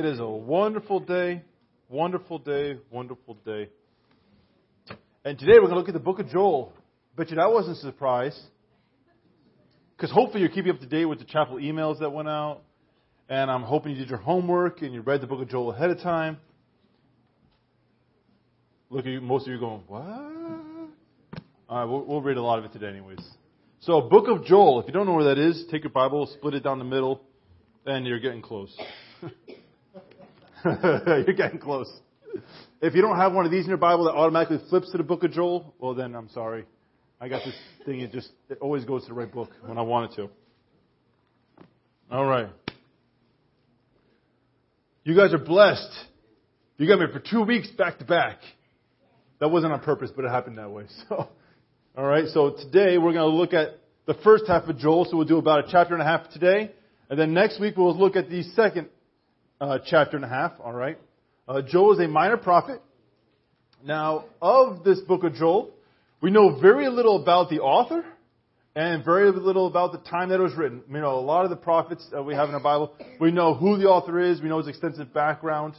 It is a wonderful day, wonderful day, wonderful day. And today we're going to look at the book of Joel. Bet you that wasn't a surprise. Because hopefully you're keeping up to date with the chapel emails that went out. And I'm hoping you did your homework and you read the book of Joel ahead of time. Look at you, most of you going, what? All right, we'll, we'll read a lot of it today anyways. So, book of Joel, if you don't know where that is, take your Bible, split it down the middle, and you're getting close. you're getting close. If you don't have one of these in your Bible that automatically flips to the book of Joel, well then I'm sorry. I got this thing, it just it always goes to the right book when I want it to. All right. You guys are blessed. You got me for two weeks back to back. That wasn't on purpose, but it happened that way. So, all right. So today we're going to look at the first half of Joel. So we'll do about a chapter and a half today, and then next week we'll look at the second uh, chapter and a half. All right. Uh, Joel is a minor prophet. Now, of this book of Joel, we know very little about the author and very little about the time that it was written. You know, a lot of the prophets that we have in our Bible, we know who the author is, we know his extensive background.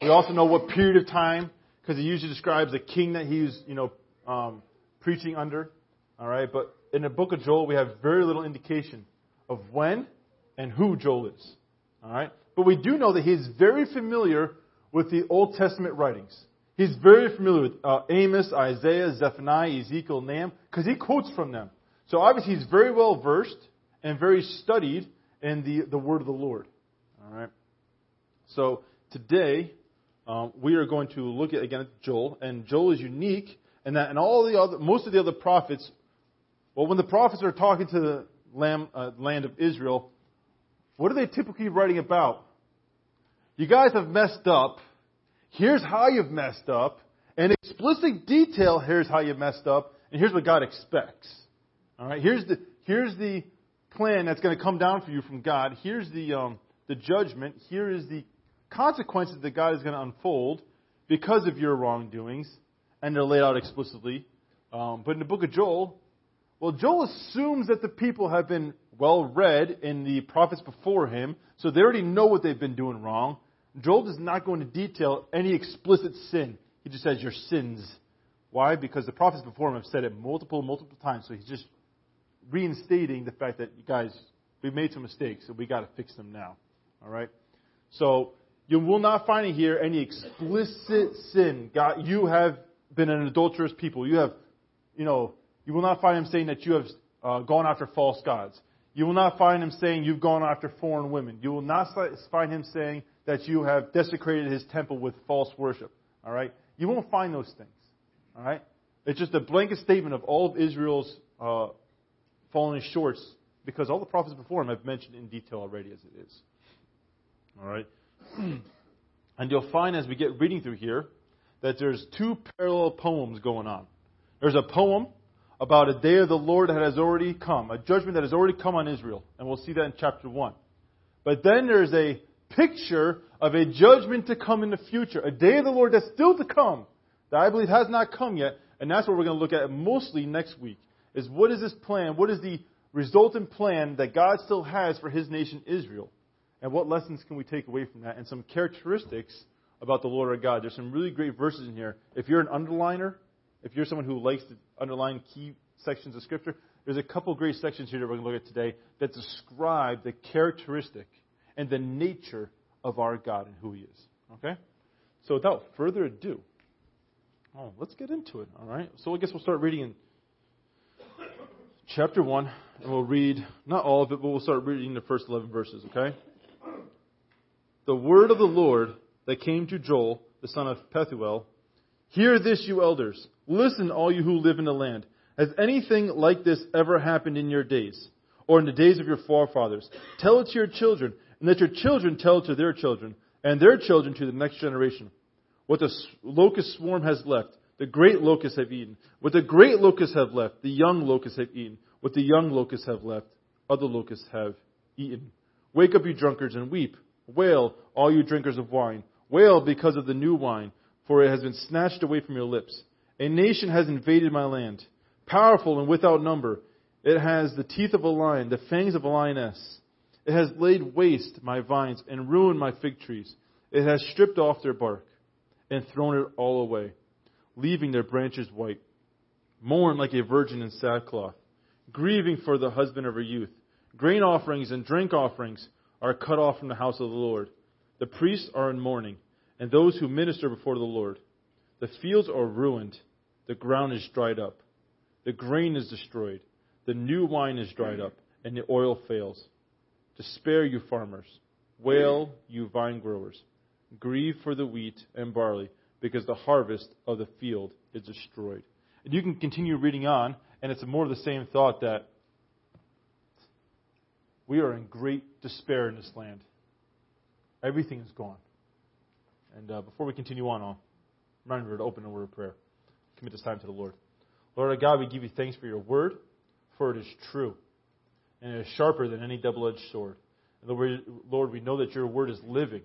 We also know what period of time, because he usually describes the king that he's, you know, um, preaching under. All right, but in the book of Joel, we have very little indication of when and who Joel is. All right, but we do know that he's very familiar with the Old Testament writings. He's very familiar with uh, Amos, Isaiah, Zephaniah, Ezekiel, Nahum, because he quotes from them. So obviously he's very well versed and very studied in the, the word of the Lord. All right. So today um, we are going to look at again at Joel, and Joel is unique in that in all the other most of the other prophets, well, when the prophets are talking to the lamb, uh, land of Israel, what are they typically writing about? You guys have messed up. Here's how you've messed up. And explicit detail, here's how you messed up. And here's what God expects. All right, here's the, here's the plan that's going to come down for you from God. Here's the, um, the judgment. Here is the consequences that God is going to unfold because of your wrongdoings. And they're laid out explicitly. Um, but in the book of Joel, well, Joel assumes that the people have been well read in the prophets before him, so they already know what they've been doing wrong. Joel does not go into detail any explicit sin. He just says your sins. Why? Because the prophets before him have said it multiple, multiple times. So he's just reinstating the fact that, you guys, we've made some mistakes and we got to fix them now. All right? So you will not find in here any explicit sin. God, you have been an adulterous people. You have, you know, you will not find him saying that you have uh, gone after false gods. You will not find him saying you've gone after foreign women. You will not find him saying that you have desecrated his temple with false worship. All right? You won't find those things. All right? It's just a blanket statement of all of Israel's uh, falling shorts because all the prophets before him have mentioned in detail already as it is. All right? and you'll find as we get reading through here that there's two parallel poems going on. There's a poem about a day of the Lord that has already come, a judgment that has already come on Israel, and we'll see that in chapter 1. But then there's a picture of a judgment to come in the future, a day of the Lord that's still to come, that I believe has not come yet, and that's what we're going to look at mostly next week, is what is this plan, what is the resultant plan that God still has for his nation Israel, and what lessons can we take away from that, and some characteristics about the Lord our God. There's some really great verses in here. If you're an underliner, if you're someone who likes to underline key sections of Scripture, there's a couple great sections here that we're going to look at today that describe the characteristic and the nature of our God and who He is. Okay? So without further ado, oh, let's get into it. All right? So I guess we'll start reading in chapter 1, and we'll read, not all of it, but we'll start reading the first 11 verses, okay? The word of the Lord that came to Joel, the son of Pethuel, Hear this, you elders. Listen, all you who live in the land. Has anything like this ever happened in your days, or in the days of your forefathers? Tell it to your children, and let your children tell to their children, and their children to the next generation. What the locust swarm has left, the great locusts have eaten. What the great locusts have left, the young locusts have eaten. What the young locusts have left, other locusts have eaten. Wake up, you drunkards, and weep. Wail, all you drinkers of wine. Wail because of the new wine, for it has been snatched away from your lips. A nation has invaded my land, powerful and without number. It has the teeth of a lion, the fangs of a lioness. It has laid waste my vines and ruined my fig trees. It has stripped off their bark and thrown it all away, leaving their branches white. Mourn like a virgin in sackcloth, grieving for the husband of her youth. Grain offerings and drink offerings are cut off from the house of the Lord. The priests are in mourning, and those who minister before the Lord. The fields are ruined, the ground is dried up, the grain is destroyed, the new wine is dried up, and the oil fails. Despair, you farmers. Wail, you vine growers. Grieve for the wheat and barley, because the harvest of the field is destroyed. And you can continue reading on, and it's more of the same thought that we are in great despair in this land. Everything is gone. And uh, before we continue on, I'll remind you to open a word of prayer. Commit this time to the Lord. Lord our God, we give you thanks for your word, for it is true, and it is sharper than any double edged sword. And Lord, we know that your word is living,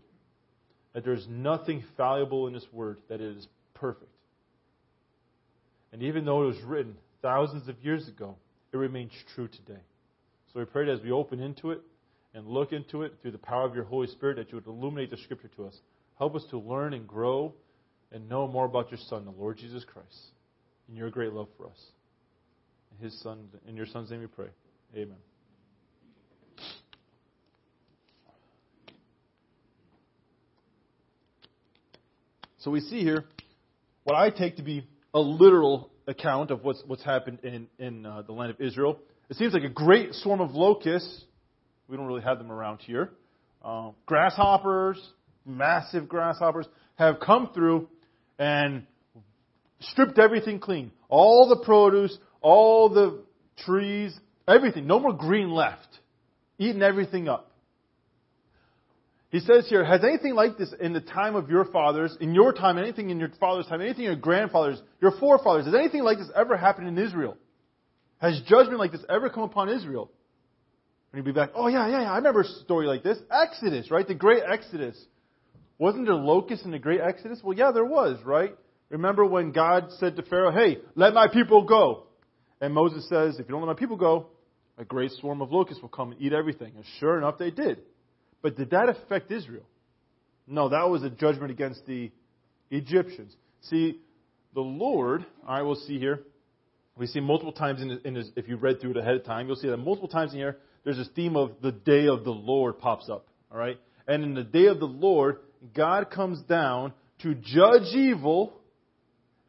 that there is nothing fallible in this word, that it is perfect. And even though it was written thousands of years ago, it remains true today. So we pray that as we open into it and look into it through the power of your Holy Spirit, that you would illuminate the Scripture to us. Help us to learn and grow and know more about your Son, the Lord Jesus Christ, and your great love for us. His Son, in your Son's name, we pray. Amen. So we see here what I take to be a literal account of what's, what's happened in, in uh, the land of Israel. It seems like a great swarm of locusts. We don't really have them around here. Uh, grasshoppers, massive grasshoppers, have come through and stripped everything clean. All the produce, all the trees, everything. No more green left. Eaten everything up. He says here, has anything like this in the time of your fathers, in your time, anything in your father's time, anything in your grandfathers, your forefathers, has anything like this ever happened in Israel? Has judgment like this ever come upon Israel? And you'd be back, oh yeah, yeah, yeah, I remember a story like this. Exodus, right? The great Exodus. Wasn't there locusts in the great Exodus? Well, yeah, there was, right? Remember when God said to Pharaoh, hey, let my people go. And Moses says, if you don't let my people go, a great swarm of locusts will come and eat everything. And sure enough, they did. But did that affect Israel? No, that was a judgment against the Egyptians. See, the Lord, I will see here, we see multiple times in, in this, if you read through it ahead of time, you'll see that multiple times in here, there's this theme of the day of the Lord pops up. All right? And in the day of the Lord, God comes down to judge evil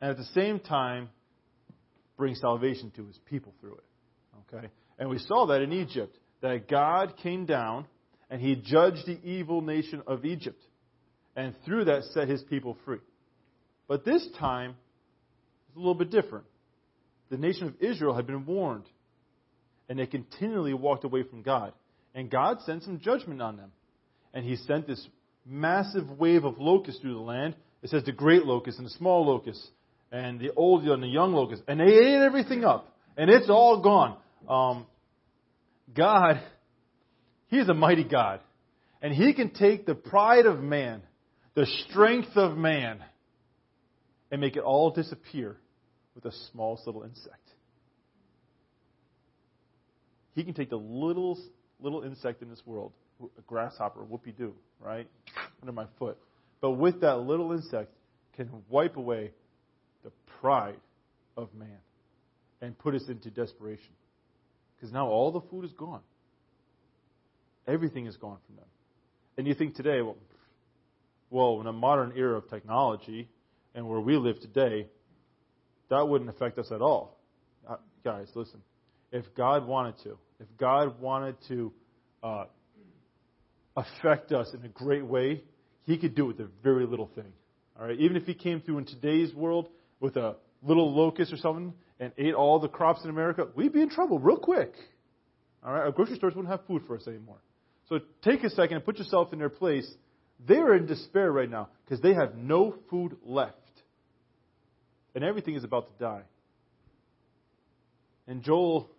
and at the same time bring salvation to his people through it. Okay? And we saw that in Egypt, that God came down and he judged the evil nation of Egypt, and through that set his people free. But this time, it's a little bit different. The nation of Israel had been warned, and they continually walked away from God. And God sent some judgment on them. And he sent this massive wave of locusts through the land. It says the great locusts and the small locusts, and the old and the young locusts. And they ate everything up. And it's all gone. Um, God he is a mighty God. And He can take the pride of man, the strength of man, and make it all disappear with the smallest little insect. He can take the little, little insect in this world, a grasshopper, whoopie doo, right? Under my foot. But with that little insect, can wipe away the pride of man and put us into desperation. Because now all the food is gone. Everything is gone from them. And you think today, well, well, in a modern era of technology and where we live today, that wouldn't affect us at all. Uh, guys, listen. If God wanted to, if God wanted to uh, affect us in a great way, He could do it with a very little thing. All right, even if He came through in today's world with a little locust or something and ate all the crops in America, we'd be in trouble real quick. All right, our grocery stores wouldn't have food for us anymore. So take a second and put yourself in their place. They're in despair right now because they have no food left. And everything is about to die. And Joel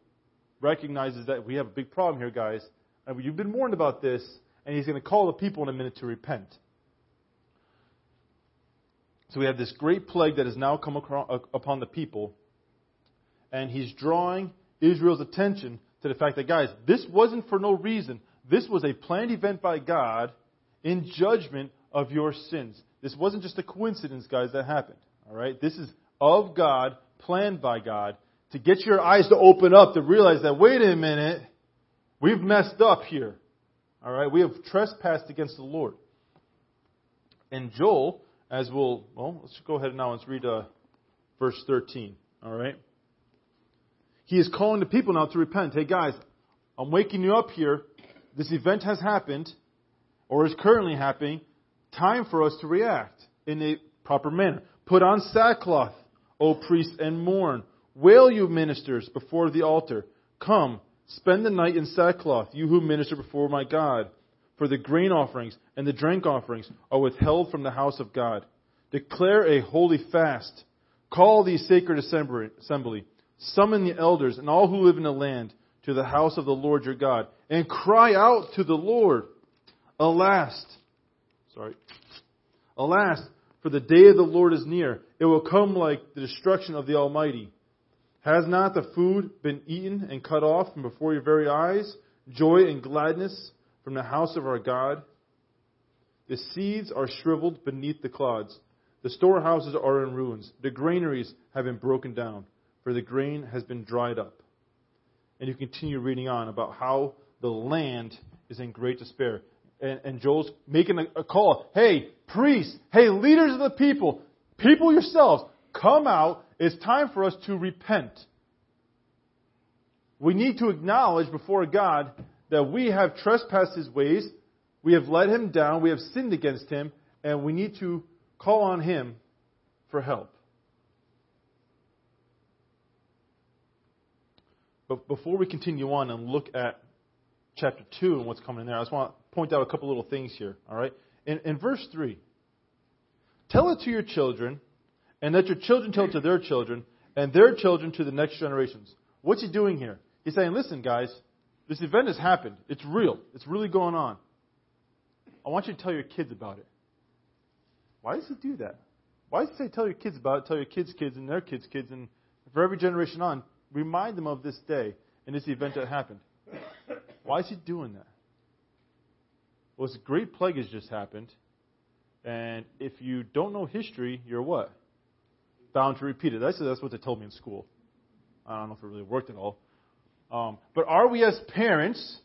recognizes that we have a big problem here, guys. And you've been warned about this, and he's going to call the people in a minute to repent. So we have this great plague that has now come uh, upon the people, and he's drawing Israel's attention to the fact that, guys, this wasn't for no reason. This was a planned event by God in judgment of your sins. This wasn't just a coincidence, guys, that happened. All right? This is of God, planned by God, to get your eyes to open up to realize that, wait a minute, we've messed up here. All right? We have trespassed against the Lord. And Joel, as we'll, well, let's go ahead now and let's read uh, verse 13. All right? He is calling the people now to repent. Hey, guys, I'm waking you up here. This event has happened, or is currently happening. Time for us to react in a proper manner. Put on sackcloth, O priests, and mourn. Wail, you ministers, before the altar. Come, spend the night in sackcloth, you who minister before my God. For the grain offerings and the drink offerings are withheld from the house of God. Declare a holy fast. Call the sacred assembly. Summon the elders and all who live in the land to the house of the Lord your God. And cry out to the Lord. Alas, sorry. Alas, for the day of the Lord is near. It will come like the destruction of the Almighty. Has not the food been eaten and cut off from before your very eyes? Joy and gladness from the house of our God? The seeds are shriveled beneath the clods. The storehouses are in ruins. The granaries have been broken down, for the grain has been dried up. And you continue reading on about how the land is in great despair. And, and Joel's making a, a call. Hey, priests, hey, leaders of the people, people yourselves, come out. It's time for us to repent. We need to acknowledge before God that we have trespassed his ways, we have let him down, we have sinned against him, and we need to call on him for help. But before we continue on and look at chapter 2 and what's coming in there, I just want to point out a couple little things here. All right? In, in verse 3, tell it to your children, and let your children tell it to their children, and their children to the next generations. What's he doing here? He's saying, listen, guys, this event has happened. It's real. It's really going on. I want you to tell your kids about it. Why does he do that? Why does he say tell your kids about it, tell your kids' kids and their kids' kids, and for every generation on, remind them of this day and this event that happened? Why is he doing that? Well, this great plague has just happened, and if you don't know history, you're what? Bound to repeat it. That's, that's what they told me in school. I don't know if it really worked at all. Um, but are we as parents,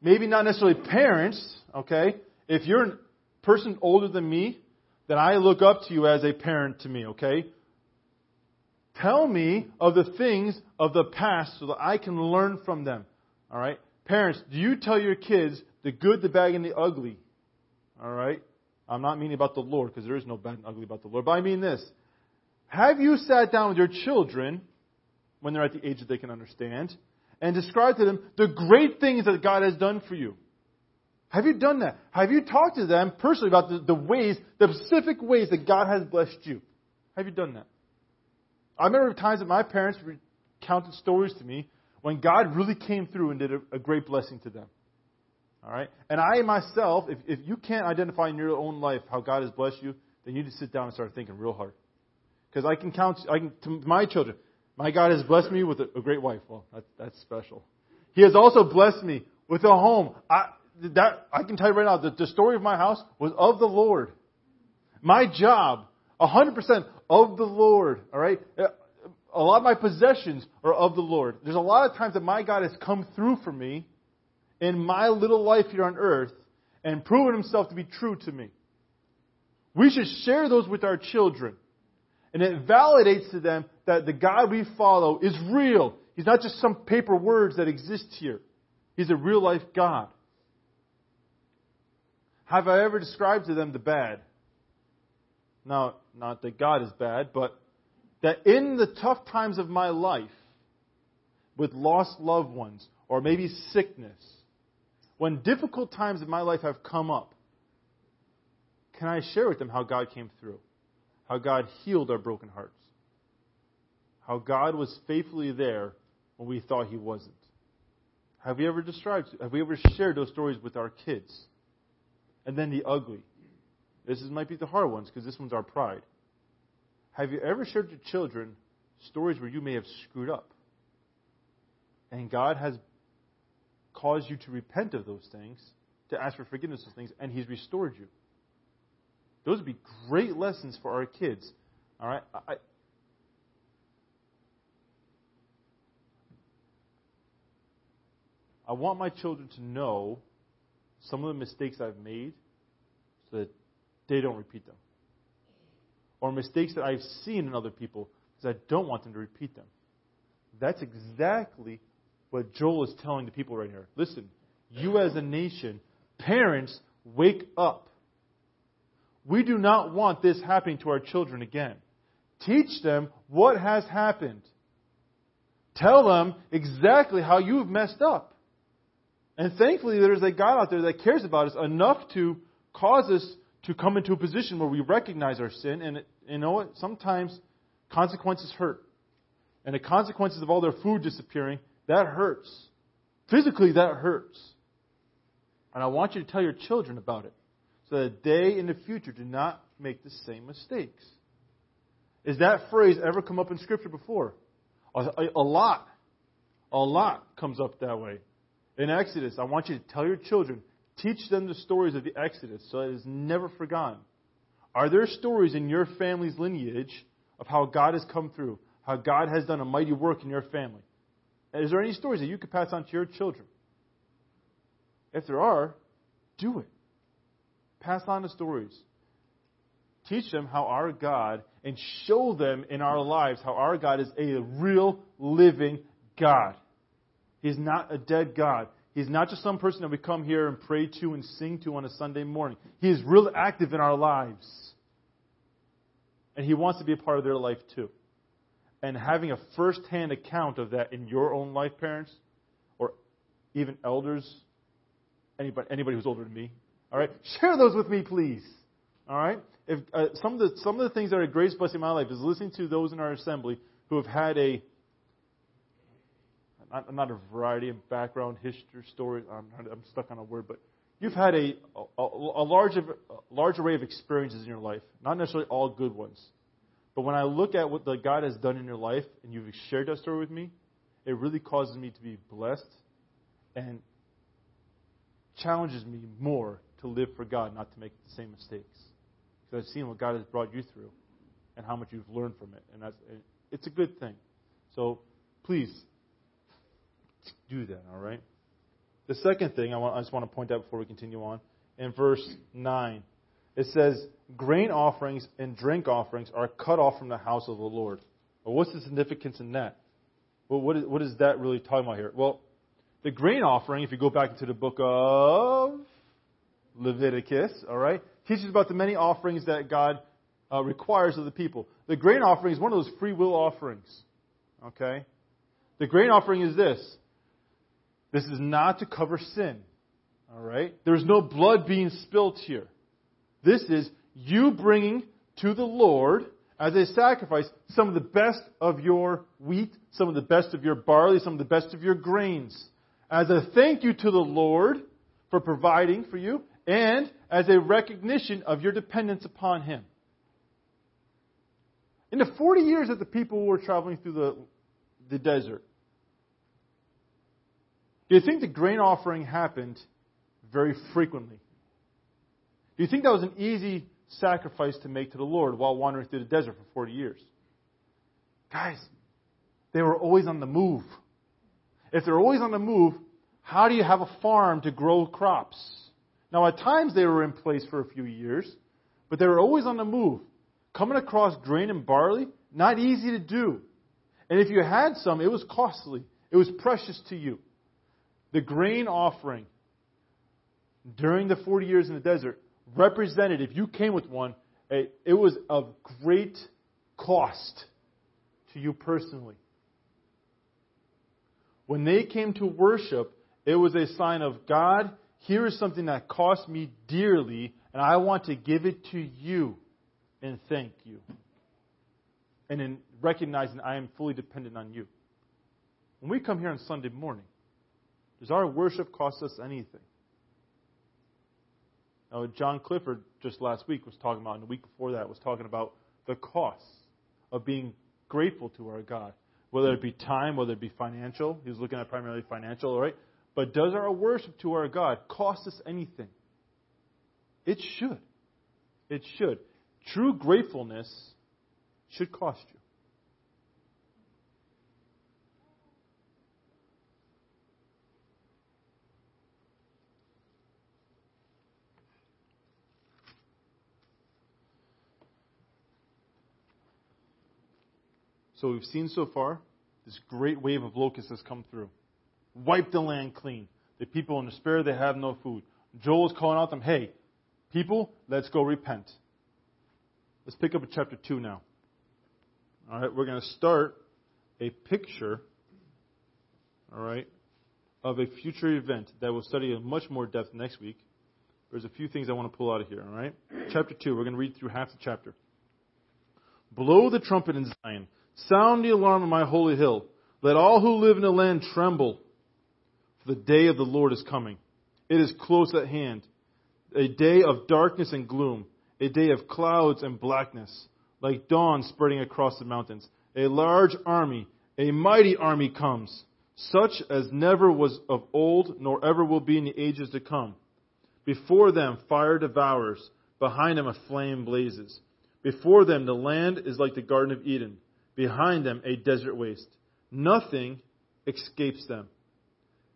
maybe not necessarily parents, okay? If you're a person older than me, then I look up to you as a parent to me, okay? Tell me of the things of the past so that I can learn from them. All right? Parents, do you tell your kids the good, the bad, and the ugly? All right? I'm not meaning about the Lord because there is no bad and ugly about the Lord, but I mean this. Have you sat down with your children when they're at the age that they can understand, and described to them the great things that God has done for you. Have you done that? Have you talked to them personally about the, the ways, the specific ways that God has blessed you? Have you done that? I remember times that my parents recounted stories to me when God really came through and did a, a great blessing to them. All right? And I myself, if, if you can't identify in your own life how God has blessed you, then you need to sit down and start thinking real hard. Because I can count, I can, to my children, my God has blessed me with a, a great wife. Well, that, that's special. He has also blessed me with a home. I, that, I can tell you right now that the story of my house was of the Lord. My job, 100% of the Lord. All right? Uh, a lot of my possessions are of the Lord. There's a lot of times that my God has come through for me in my little life here on earth and proven himself to be true to me. We should share those with our children. And it validates to them that the God we follow is real. He's not just some paper words that exist here. He's a real life God. Have I ever described to them the bad? Now, not that God is bad, but that in the tough times of my life, with lost loved ones, or maybe sickness, when difficult times in my life have come up, can I share with them how God came through? how God healed our broken hearts, how God was faithfully there when we thought He wasn't. Have we ever described, have we ever shared those stories with our kids? And then the ugly. This is, might be the hard ones because this one's our pride. Have you ever shared with children stories where you may have screwed up? And God has caused you to repent of those things, to ask for forgiveness of things, and He's restored you. Those would be great lessons for our kids. All right? I, I want my children to know some of the mistakes I've made so that they don't repeat them. Or mistakes that I've seen in other people because I don't want them to repeat them. That's exactly what Joel is telling the people right here. Listen, you as a nation, parents, wake up. We do not want this happening to our children again. Teach them what has happened. Tell them exactly how you've messed up. And thankfully, there's a God out there that cares about us enough to cause us to come into a position where we recognize our sin. And you know what? Sometimes consequences hurt. And the consequences of all their food disappearing, that hurts. Physically, that hurts. And I want you to tell your children about it so that they in the future do not make the same mistakes. Is that phrase ever come up in Scripture before? A, a, a lot. A lot comes up that way. In Exodus, I want you to tell your children, teach them the stories of the Exodus so it is never forgotten. Are there stories in your family's lineage of how God has come through, how God has done a mighty work in your family? Is there any stories that you could pass on to your children? If there are, do it. Pass on the stories. Teach them how our God, and show them in our lives how our God is a real living God. He's not a dead God. He's not just some person that we come here and pray to and sing to on a Sunday morning. He is real active in our lives. And He wants to be a part of their life too. And having a first hand account of that in your own life, parents, or even elders, anybody, anybody who's older than me, all right, share those with me, please. All right? If, uh, some, of the, some of the things that are a blessing in my life is listening to those in our assembly who have had a not, not a variety of background, history, story. I'm, I'm stuck on a word, but you've had a, a, a, large, a large array of experiences in your life, not necessarily all good ones. But when I look at what the God has done in your life, and you've shared that story with me, it really causes me to be blessed and challenges me more to live for God, not to make the same mistakes. Because I've seen what God has brought you through and how much you've learned from it, and that's it's a good thing. So please do that, all right? The second thing I, want, I just want to point out before we continue on, in verse 9, it says, Grain offerings and drink offerings are cut off from the house of the Lord. Well, what's the significance in that? Well, what is, what is that really talking about here? Well, the grain offering, if you go back into the book of Leviticus, all right, teaches about the many offerings that God uh, requires of the people. The grain offering is one of those free will offerings. Okay? The grain offering is this this is not to cover sin. All right? There's no blood being spilt here. This is you bringing to the Lord as a sacrifice some of the best of your wheat, some of the best of your barley, some of the best of your grains. As a thank you to the Lord for providing for you, and as a recognition of your dependence upon Him. In the 40 years that the people were traveling through the, the desert, do you think the grain offering happened very frequently? Do you think that was an easy sacrifice to make to the Lord while wandering through the desert for 40 years? Guys, they were always on the move. If they're always on the move, how do you have a farm to grow crops? Now, at times they were in place for a few years, but they were always on the move. Coming across grain and barley, not easy to do. And if you had some, it was costly. It was precious to you. The grain offering during the 40 years in the desert represented, if you came with one, it was of great cost to you personally. When they came to worship, it was a sign of God, here is something that cost me dearly, and I want to give it to you and thank you. And in recognizing I am fully dependent on you. When we come here on Sunday morning, does our worship cost us anything? Now, John Clifford just last week was talking about, and the week before that was talking about the cost of being grateful to our God, whether it be time, whether it be financial. He was looking at primarily financial, right? But does our worship to our God cost us anything? It should. It should. True gratefulness should cost you. So we've seen so far this great wave of locusts has come through. Wipe the land clean. The people in despair, they have no food. Joel is calling out them, hey, people, let's go repent. Let's pick up at chapter 2 now. All right, we're going to start a picture, all right, of a future event that we'll study in much more depth next week. There's a few things I want to pull out of here, all right? Chapter 2, we're going to read through half the chapter. Blow the trumpet in Zion Sound the alarm on my holy hill. Let all who live in the land tremble, for the day of the Lord is coming. It is close at hand. A day of darkness and gloom, a day of clouds and blackness, like dawn spreading across the mountains. A large army, a mighty army comes, such as never was of old, nor ever will be in the ages to come. Before them fire devours, behind them a flame blazes. Before them the land is like the Garden of Eden behind them a desert waste. Nothing escapes them.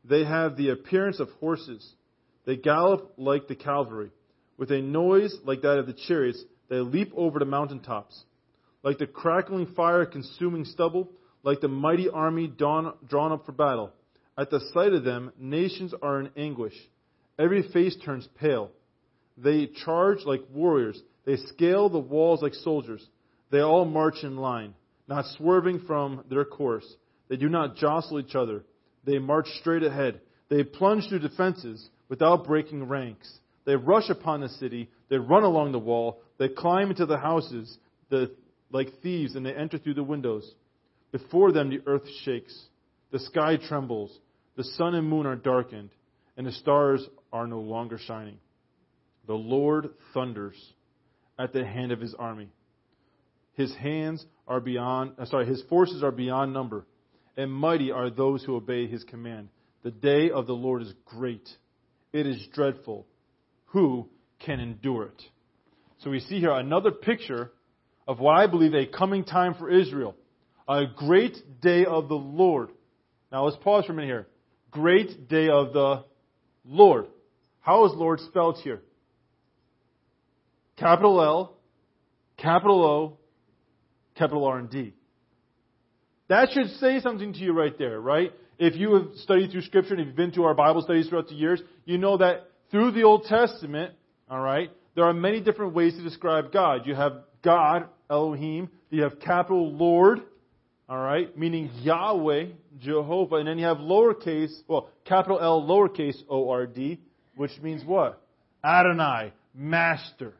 They have the appearance of horses. They gallop like the cavalry. With a noise like that of the chariots, they leap over the mountain tops. Like the crackling fire consuming stubble, like the mighty army drawn up for battle. At the sight of them, nations are in anguish. Every face turns pale. They charge like warriors. They scale the walls like soldiers. They all march in line not swerving from their course. They do not jostle each other. They march straight ahead. They plunge through defenses without breaking ranks. They rush upon the city. They run along the wall. They climb into the houses the, like thieves, and they enter through the windows. Before them, the earth shakes. The sky trembles. The sun and moon are darkened, and the stars are no longer shining. The Lord thunders at the hand of his army. His hands are beyond, uh, sorry, his forces are beyond number, and mighty are those who obey his command. The day of the Lord is great. It is dreadful. Who can endure it? So we see here another picture of what I believe a coming time for Israel. A great day of the Lord. Now let's pause for a minute here. Great day of the Lord. How is Lord spelled here? Capital L, capital O, capital R and D. That should say something to you right there, right? If you have studied through Scripture and if you've been to our Bible studies throughout the years, you know that through the Old Testament, all right, there are many different ways to describe God. You have God, Elohim. You have capital Lord, all right, meaning Yahweh, Jehovah, and then you have lowercase, well, capital L, lowercase O R D, which means what? Adonai, Master.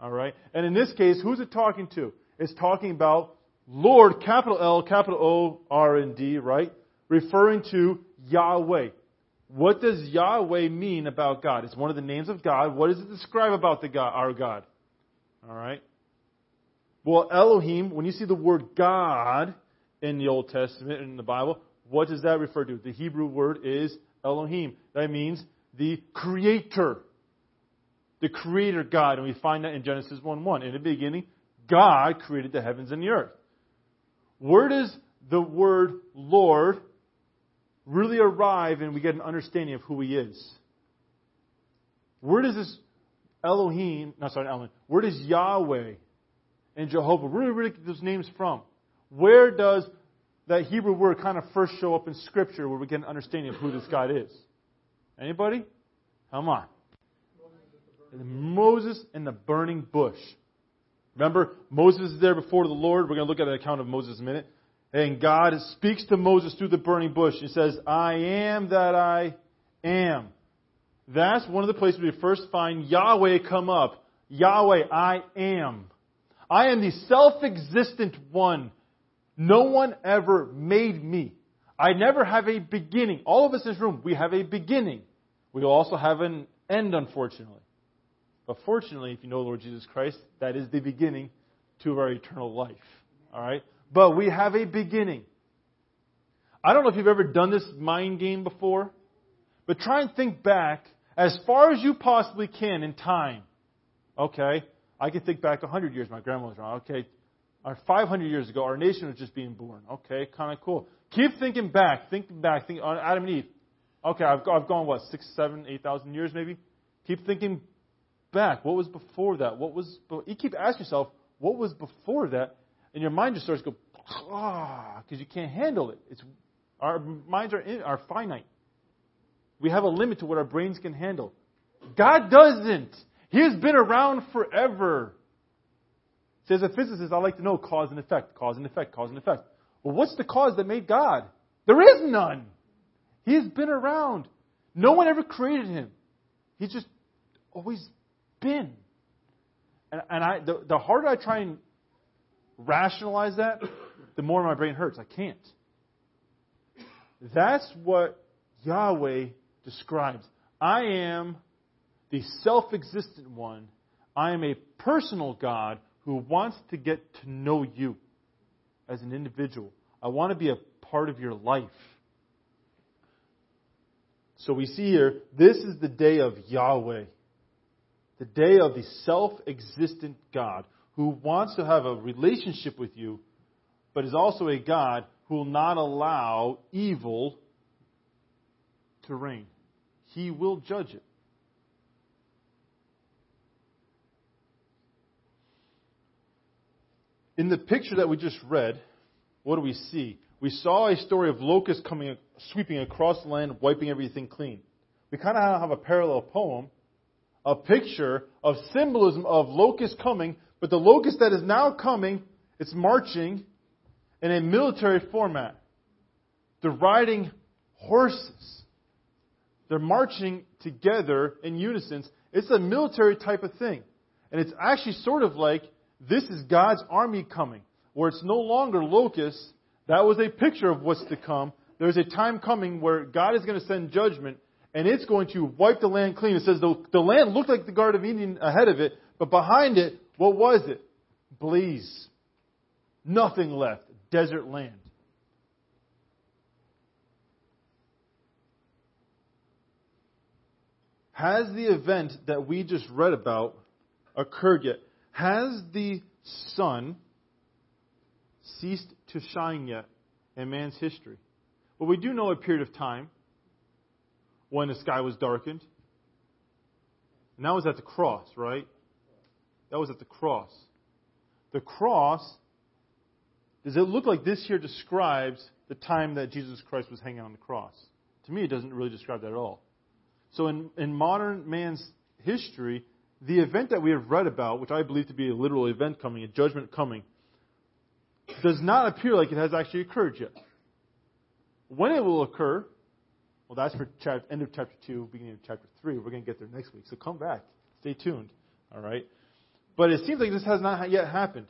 All right, and in this case, who's it talking to? Is talking about Lord, capital L, capital O, R, and D, right? Referring to Yahweh. What does Yahweh mean about God? It's one of the names of God. What does it describe about the God, our God? All right. Well, Elohim, when you see the word God in the Old Testament in the Bible, what does that refer to? The Hebrew word is Elohim. That means the creator. The creator God. And we find that in Genesis 1 1. In the beginning, God created the heavens and the earth. Where does the word Lord really arrive and we get an understanding of who He is? Where does this Elohim, not sorry, Elohim, where does Yahweh and Jehovah really, really get those names from? Where does that Hebrew word kind of first show up in Scripture where we get an understanding of who this God is? Anybody? Come on. Moses and the burning bush. Remember, Moses is there before the Lord. We're going to look at an account of Moses in a minute. And God speaks to Moses through the burning bush. He says, I am that I am. That's one of the places we first find Yahweh come up. Yahweh, I am. I am the self-existent one. No one ever made me. I never have a beginning. All of us in this room, we have a beginning. We also have an end, unfortunately. But fortunately, if you know Lord Jesus Christ, that is the beginning to our eternal life. All right? But we have a beginning. I don't know if you've ever done this mind game before, but try and think back as far as you possibly can in time. Okay? I can think back 100 years, my grandma was around. Okay, or 500 years ago, our nation was just being born. Okay, kind of cool. Keep thinking back, thinking back, think on Adam and Eve. Okay, I've, I've gone what six, seven, eight thousand years maybe. Keep thinking back. What was before that? What was? You keep asking yourself, what was before that? And your mind just starts to go ah, because you can't handle it. It's our minds are in, are finite. We have a limit to what our brains can handle. God doesn't. He has been around forever. See, as a physicist, I like to know cause and effect, cause and effect, cause and effect. Well, what's the cause that made God? There is none. He has been around. No one ever created him. He's just always been. And, and I, the, the harder I try and rationalize that, the more my brain hurts. I can't. That's what Yahweh describes. I am the self existent one. I am a personal God who wants to get to know you as an individual. I want to be a part of your life. So we see here, this is the day of Yahweh, the day of the self existent God who wants to have a relationship with you, but is also a God who will not allow evil to reign. He will judge it. In the picture that we just read, what do we see? We saw a story of locusts coming, sweeping across the land, wiping everything clean. We kind of have a parallel poem, a picture of symbolism of locusts coming, but the locust that is now coming, it's marching in a military format. They're riding horses. They're marching together in unison. It's a military type of thing. And it's actually sort of like this is God's army coming, where it's no longer locusts. That was a picture of what's to come. There's a time coming where God is going to send judgment, and it's going to wipe the land clean. It says the, the land looked like the Garden of Eden ahead of it, but behind it, what was it? Blaze. Nothing left. Desert land. Has the event that we just read about occurred yet? Has the sun ceased to shine yet in man's history? Well, we do know a period of time when the sky was darkened. And that was at the cross, right? That was at the cross. The cross, does it look like this here describes the time that Jesus Christ was hanging on the cross? To me, it doesn't really describe that at all. So in, in modern man's history, the event that we have read about, which I believe to be a literal event coming, a judgment coming, does not appear like it has actually occurred yet. When it will occur, well, that's for chapter, end of chapter 2, beginning of chapter 3. We're going to get there next week, so come back. Stay tuned. All right? But it seems like this has not yet happened.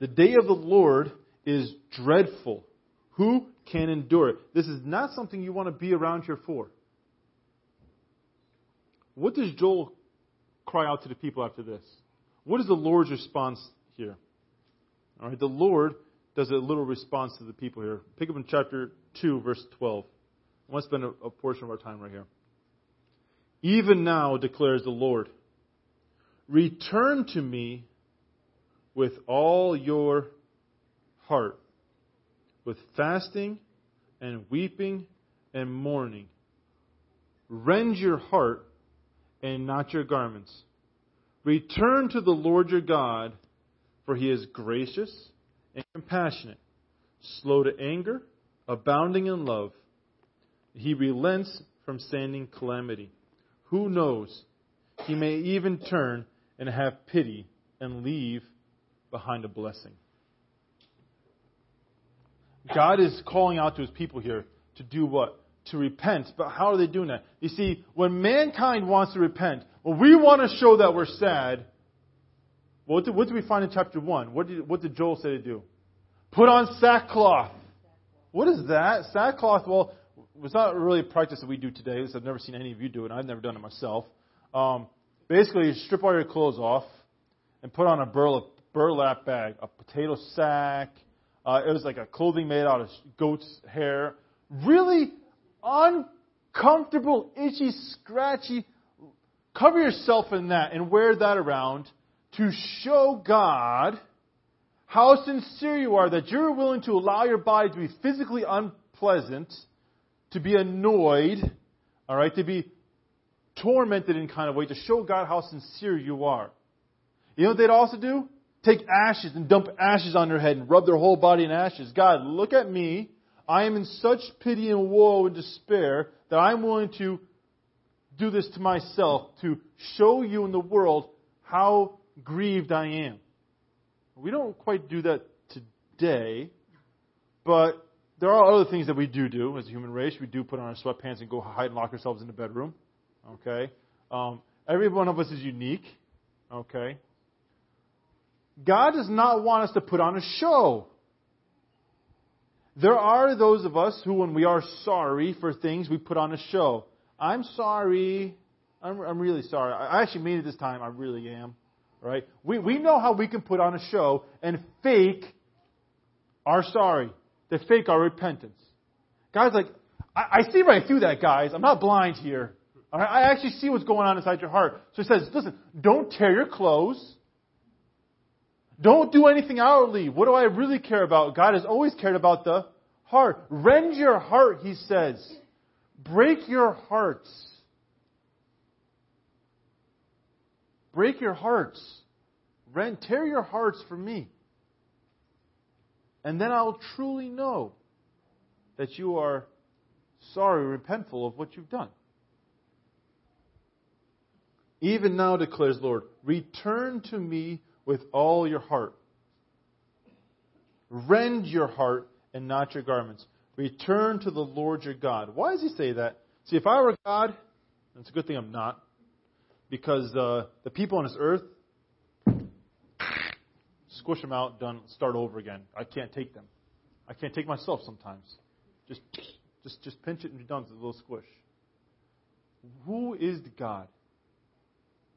The day of the Lord is dreadful. Who can endure it? This is not something you want to be around here for. What does Joel cry out to the people after this? What is the Lord's response here? All right, the Lord does a little response to the people here. Pick up in chapter 2, verse 12. I want to spend a, a portion of our time right here. Even now, declares the Lord, return to me with all your heart, with fasting and weeping and mourning. Rend your heart and not your garments. Return to the Lord your God, for he is gracious and compassionate, slow to anger, abounding in love. He relents from sending calamity. Who knows? He may even turn and have pity and leave behind a blessing. God is calling out to his people here to do what? to repent. But how are they doing that? You see, when mankind wants to repent, when we want to show that we're sad, what did, what did we find in chapter 1? What did, what did Joel say to do? Put on sackcloth. What is that? Sackcloth, well, it's not really a practice that we do today. I've never seen any of you do it. I've never done it myself. Um, basically, you strip all your clothes off and put on a burlap bag, a potato sack. Uh, it was like a clothing made out of goat's hair. Really uncomfortable, itchy, scratchy. Cover yourself in that and wear that around to show God how sincere you are that you're willing to allow your body to be physically unpleasant, to be annoyed, all right, to be tormented in kind of way, to show God how sincere you are. You know what they'd also do? Take ashes and dump ashes on their head and rub their whole body in ashes. God, look at me. I am in such pity and woe and despair that I'm willing to do this to myself to show you in the world how grieved I am. We don't quite do that today, but there are other things that we do do as a human race. We do put on our sweatpants and go hide and lock ourselves in the bedroom. Okay? Um, every one of us is unique. Okay? God does not want us to put on a show. There are those of us who, when we are sorry for things, we put on a show. I'm sorry. I'm, I'm really sorry. I actually mean it this time. I really am. Right? We, we know how we can put on a show and fake our sorry, to fake our repentance. God's like, I, I see right through that, guys. I'm not blind here. I actually see what's going on inside your heart. So he says, listen, don't tear your clothes. Don't do anything outwardly. What do I really care about? God has always cared about the heart. Rend your heart, he says. Break your hearts. Break your hearts. Rend, tear your hearts for me. And then I'll truly know that you are sorry, repentful of what you've done. Even now, declares Lord, return to me with all your heart. Rend your heart and not your garments. Return to the Lord your God. Why does he say that? See, if I were God, it's a good thing I'm not, because uh, the people on this earth, squish them out, done, start over again. I can't take them. I can't take myself sometimes. Just, just, just pinch it and be done. It's a little squish. Who is God?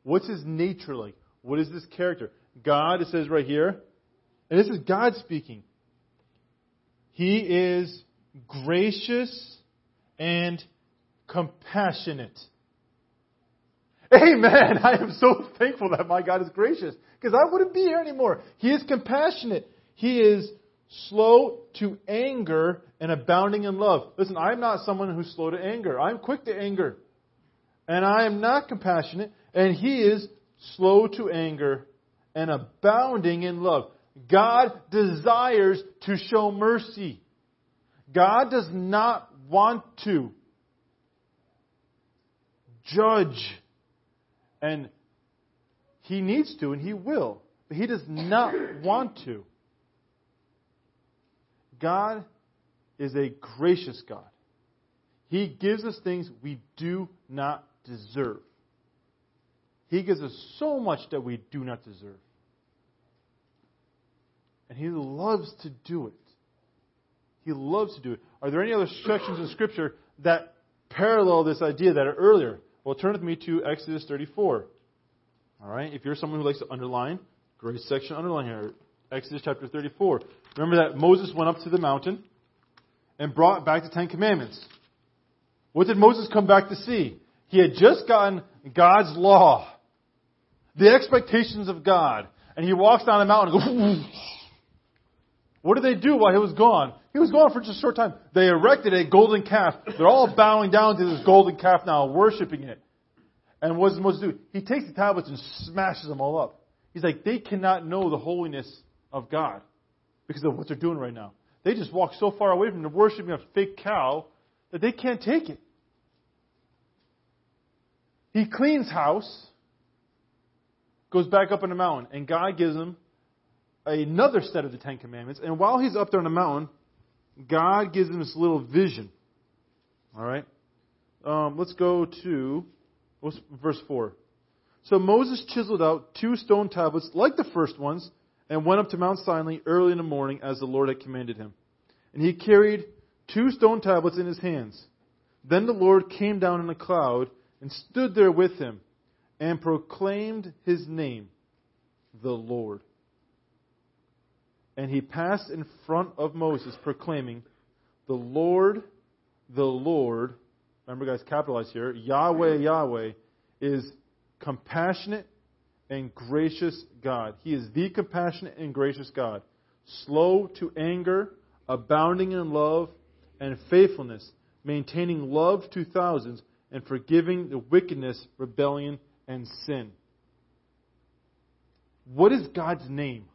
What's his nature like? What is this character? God, it says right here, and this is God speaking. He is gracious and compassionate. Amen. I am so thankful that my God is gracious because I wouldn't be here anymore. He is compassionate. He is slow to anger and abounding in love. Listen, I'm not someone who's slow to anger. I'm quick to anger. And I am not compassionate. And he is slow to anger and abounding in love. God desires to show mercy. God does not want to judge. And he needs to, and he will. But he does not want to. God is a gracious God. He gives us things we do not deserve. He gives us so much that we do not deserve. And He loves to do it. He loves to do it. Are there any other sections in Scripture that parallel this idea that are earlier? Well, turn with me to Exodus 34. All right? If you're someone who likes to underline, great section underline here. Exodus chapter 34. Remember that Moses went up to the mountain and brought back the Ten Commandments. What did Moses come back to see? He had just gotten God's law the expectations of God. And he walks down the mountain and goes, what did they do while he was gone? He was gone for just a short time. They erected a golden calf. They're all bowing down to this golden calf now, worshiping it. And what does Moses do? He takes the tablets and smashes them all up. He's like, they cannot know the holiness of God because of what they're doing right now. They just walk so far away from the worshiping a fake cow that they can't take it. He cleans house goes back up on the mountain, and God gives him another set of the Ten Commandments. And while he's up there on the mountain, God gives him this little vision. All right? Um, let's go to verse 4. So Moses chiseled out two stone tablets like the first ones and went up to Mount Sinai early in the morning as the Lord had commanded him. And he carried two stone tablets in his hands. Then the Lord came down in a cloud and stood there with him and proclaimed his name, the Lord. And he passed in front of Moses, proclaiming, The Lord, the Lord, remember guys, capitalize here, Yahweh, Yahweh, is compassionate and gracious God. He is the compassionate and gracious God, slow to anger, abounding in love and faithfulness, maintaining love to thousands, and forgiving the wickedness, rebellion, and sin. What is God's name?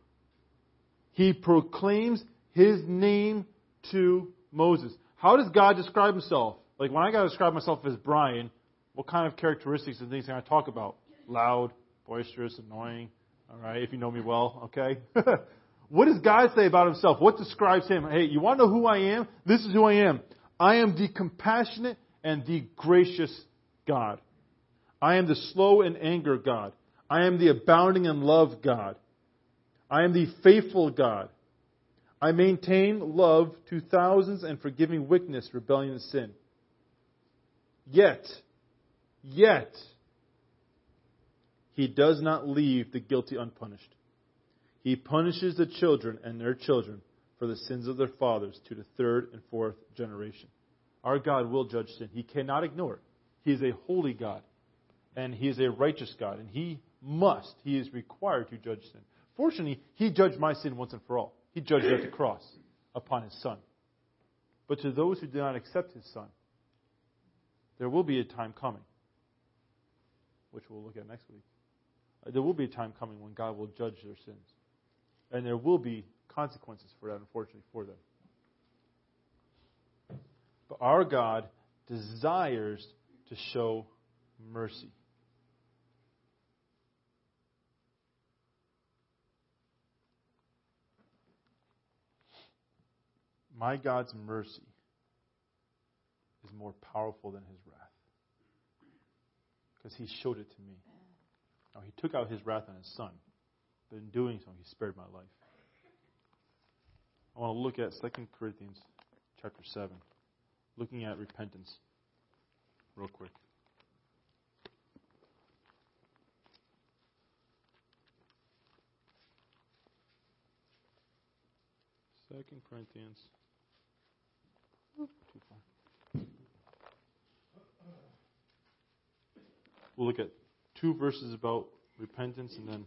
He proclaims his name to Moses. How does God describe himself? Like when I got to describe myself as Brian, what kind of characteristics and things can I talk about? Loud, boisterous, annoying. All right, if you know me well, okay? what does God say about himself? What describes him? Hey, you want to know who I am? This is who I am. I am the compassionate and the gracious God. I am the slow in anger God. I am the abounding in love God. I am the faithful God. I maintain love to thousands and forgiving wickedness, rebellion, and sin. Yet, yet, he does not leave the guilty unpunished. He punishes the children and their children for the sins of their fathers to the third and fourth generation. Our God will judge sin. He cannot ignore it. He is a holy God, and He is a righteous God, and He must, He is required to judge sin. Fortunately, He judged my sin once and for all. He judged it at the cross upon His Son. But to those who do not accept His Son, there will be a time coming, which we'll look at next week. Uh, there will be a time coming when God will judge their sins. And there will be consequences for that, unfortunately, for them. But our God desires to show mercy. My God's mercy is more powerful than his wrath. Because he showed it to me. Now, he took out his wrath on his son, but in doing so, he spared my life. I want to look at 2 Corinthians chapter 7, looking at repentance real quick. Second Corinthians. We'll look at two verses about repentance and then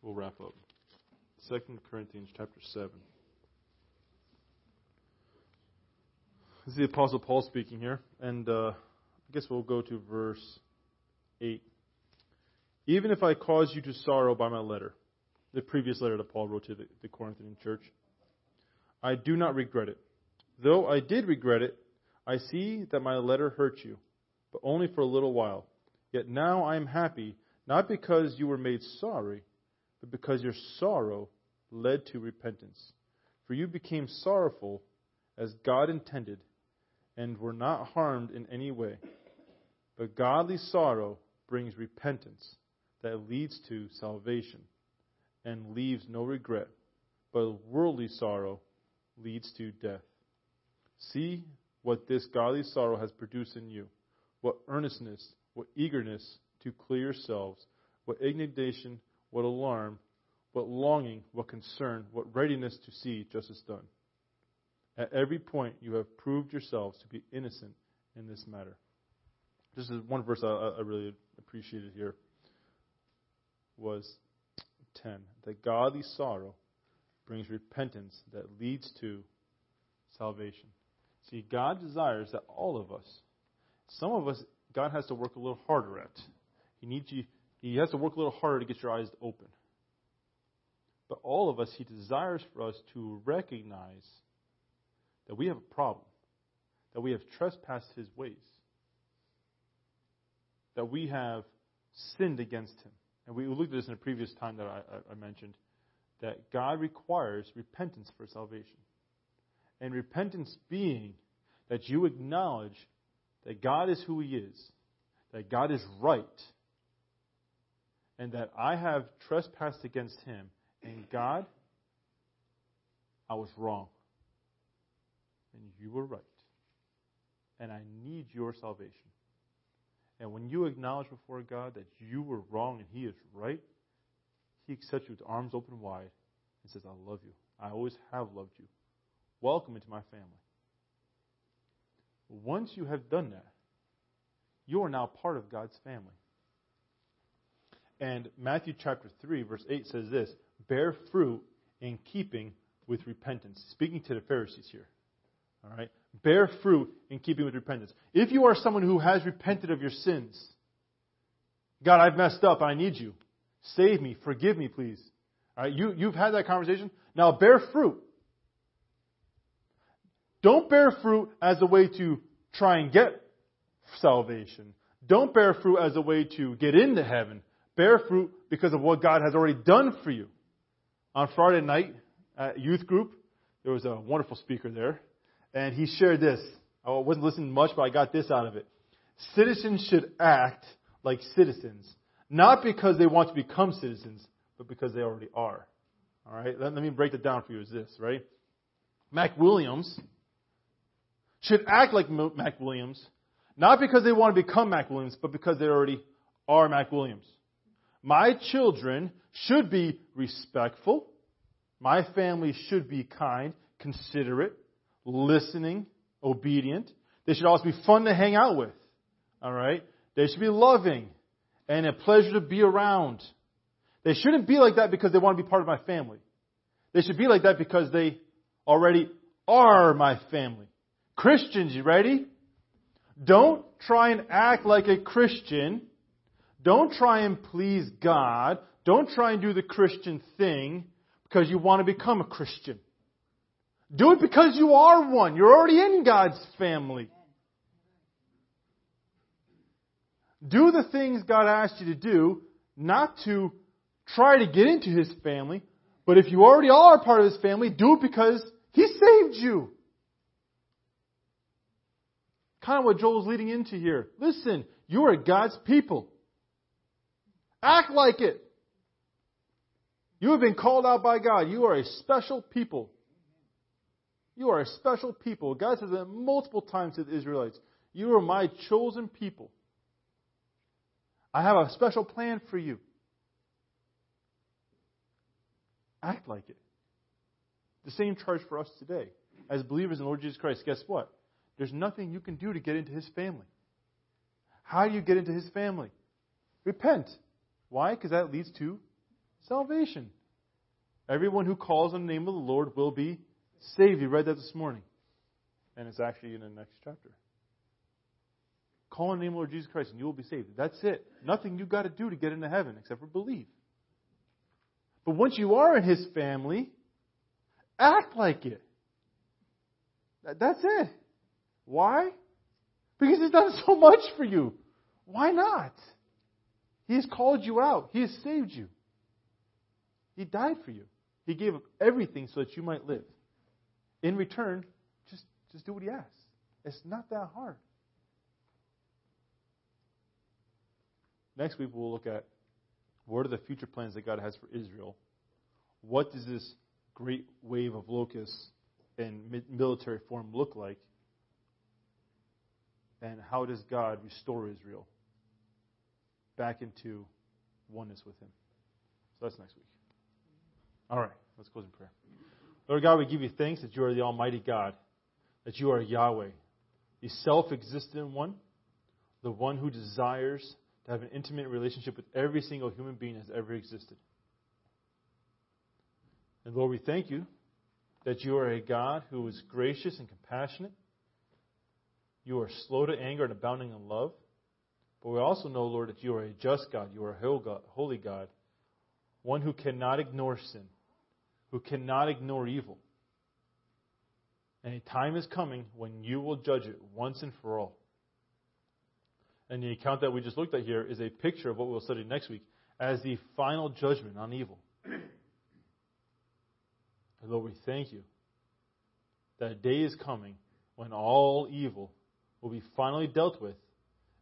we'll wrap up. Second Corinthians chapter seven. This is the Apostle Paul speaking here, and uh, I guess we'll go to verse 8. Even if I cause you to sorrow by my letter, the previous letter that Paul wrote to the, the Corinthian church, I do not regret it. Though I did regret it, I see that my letter hurt you, but only for a little while. Yet now I am happy, not because you were made sorry, but because your sorrow led to repentance. For you became sorrowful as God intended and were not harmed in any way. But godly sorrow brings repentance that leads to salvation and leaves no regret, but worldly sorrow leads to death. See what this godly sorrow has produced in you what earnestness, what eagerness to clear yourselves, what indignation, what alarm, what longing, what concern, what readiness to see justice done. At every point, you have proved yourselves to be innocent in this matter. This is one verse I, I really appreciated here. Was 10. That godly sorrow brings repentance that leads to salvation. See, God desires that all of us, some of us, God has to work a little harder at. He needs you, He has to work a little harder to get your eyes open. But all of us, He desires for us to recognize that we have a problem, that we have trespassed his ways, that we have sinned against him. And we looked at this in a previous time that I, I mentioned, that God requires repentance for salvation. And repentance being that you acknowledge that God is who he is, that God is right, and that I have trespassed against him, and God, I was wrong and you were right. And I need your salvation. And when you acknowledge before God that you were wrong and He is right, He accepts you with arms open wide and says, I love you. I always have loved you. Welcome into my family. Once you have done that, you are now part of God's family. And Matthew chapter 3, verse 8 says this Bear fruit in keeping with repentance. Speaking to the Pharisees here. All right? Bear fruit in keeping with repentance. If you are someone who has repented of your sins, God, I've messed up. I need you. Save me. Forgive me, please. All right? You, you've had that conversation. Now bear fruit. Don't bear fruit as a way to try and get salvation. Don't bear fruit as a way to get into heaven. Bear fruit because of what God has already done for you. On Friday night at youth group, there was a wonderful speaker there, and he shared this. I wasn't listening much, but I got this out of it. Citizens should act like citizens, not because they want to become citizens, but because they already are. All right, let, let me break it down for you. Is this right? MacWilliams should act like MacWilliams, not because they want to become MacWilliams, but because they already are MacWilliams. My children should be respectful. My family should be kind, considerate, listening, obedient. They should also be fun to hang out with. All right? They should be loving and a pleasure to be around. They shouldn't be like that because they want to be part of my family. They should be like that because they already are my family. Christians, you ready? Don't try and act like a Christian. Don't try and please God. Don't try and do the Christian thing because you want to become a Christian. Do it because you are one. You're already in God's family. Do the things God asked you to do, not to try to get into His family, but if you already are part of His family, do it because He saved you. Kind of what Joel's leading into here. Listen, you are God's people. Act like it. You have been called out by God. You are a special people. You are a special people. God says that multiple times to the Israelites. You are my chosen people. I have a special plan for you. Act like it. The same charge for us today. As believers in Lord Jesus Christ, guess what? There's nothing you can do to get into his family. How do you get into his family? Repent. Why? Because that leads to salvation. Everyone who calls on the name of the Lord will be saved. You read that this morning. And it's actually in the next chapter. Call on the name of the Lord Jesus Christ and you will be saved. That's it. Nothing you've got to do to get into heaven except for believe. But once you are in his family, act like it. That's it. Why? Because He's done so much for you. Why not? He has called you out. He has saved you. He died for you. He gave up everything so that you might live. In return, just, just do what He asks. It's not that hard. Next week, we'll look at what are the future plans that God has for Israel. What does this great wave of locusts and military form look like? And how does God restore Israel back into oneness with Him? So that's next week. All right, let's close in prayer. Lord God, we give you thanks that you are the Almighty God, that you are Yahweh, the self existent one, the one who desires to have an intimate relationship with every single human being that has ever existed. And Lord, we thank you that you are a God who is gracious and compassionate, you are slow to anger and abounding in love. But we also know, Lord, that you are a just God. You are a holy God. One who cannot ignore sin, who cannot ignore evil. And a time is coming when you will judge it once and for all. And the account that we just looked at here is a picture of what we'll study next week as the final judgment on evil. and Lord, we thank you that a day is coming when all evil will be finally dealt with,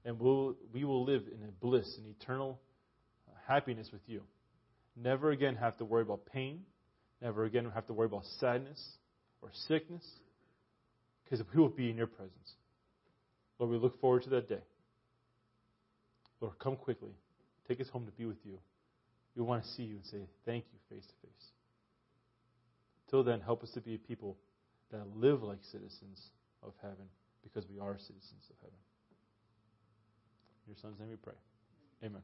and we'll, we will live in a bliss and eternal uh, happiness with you. Never again have to worry about pain. Never again have to worry about sadness or sickness, because we will be in your presence. Lord, we look forward to that day. Lord, come quickly. Take us home to be with you. We want to see you and say thank you face to face. Till then, help us to be people that live like citizens of heaven because we are citizens of heaven. In your son's name we pray. Amen.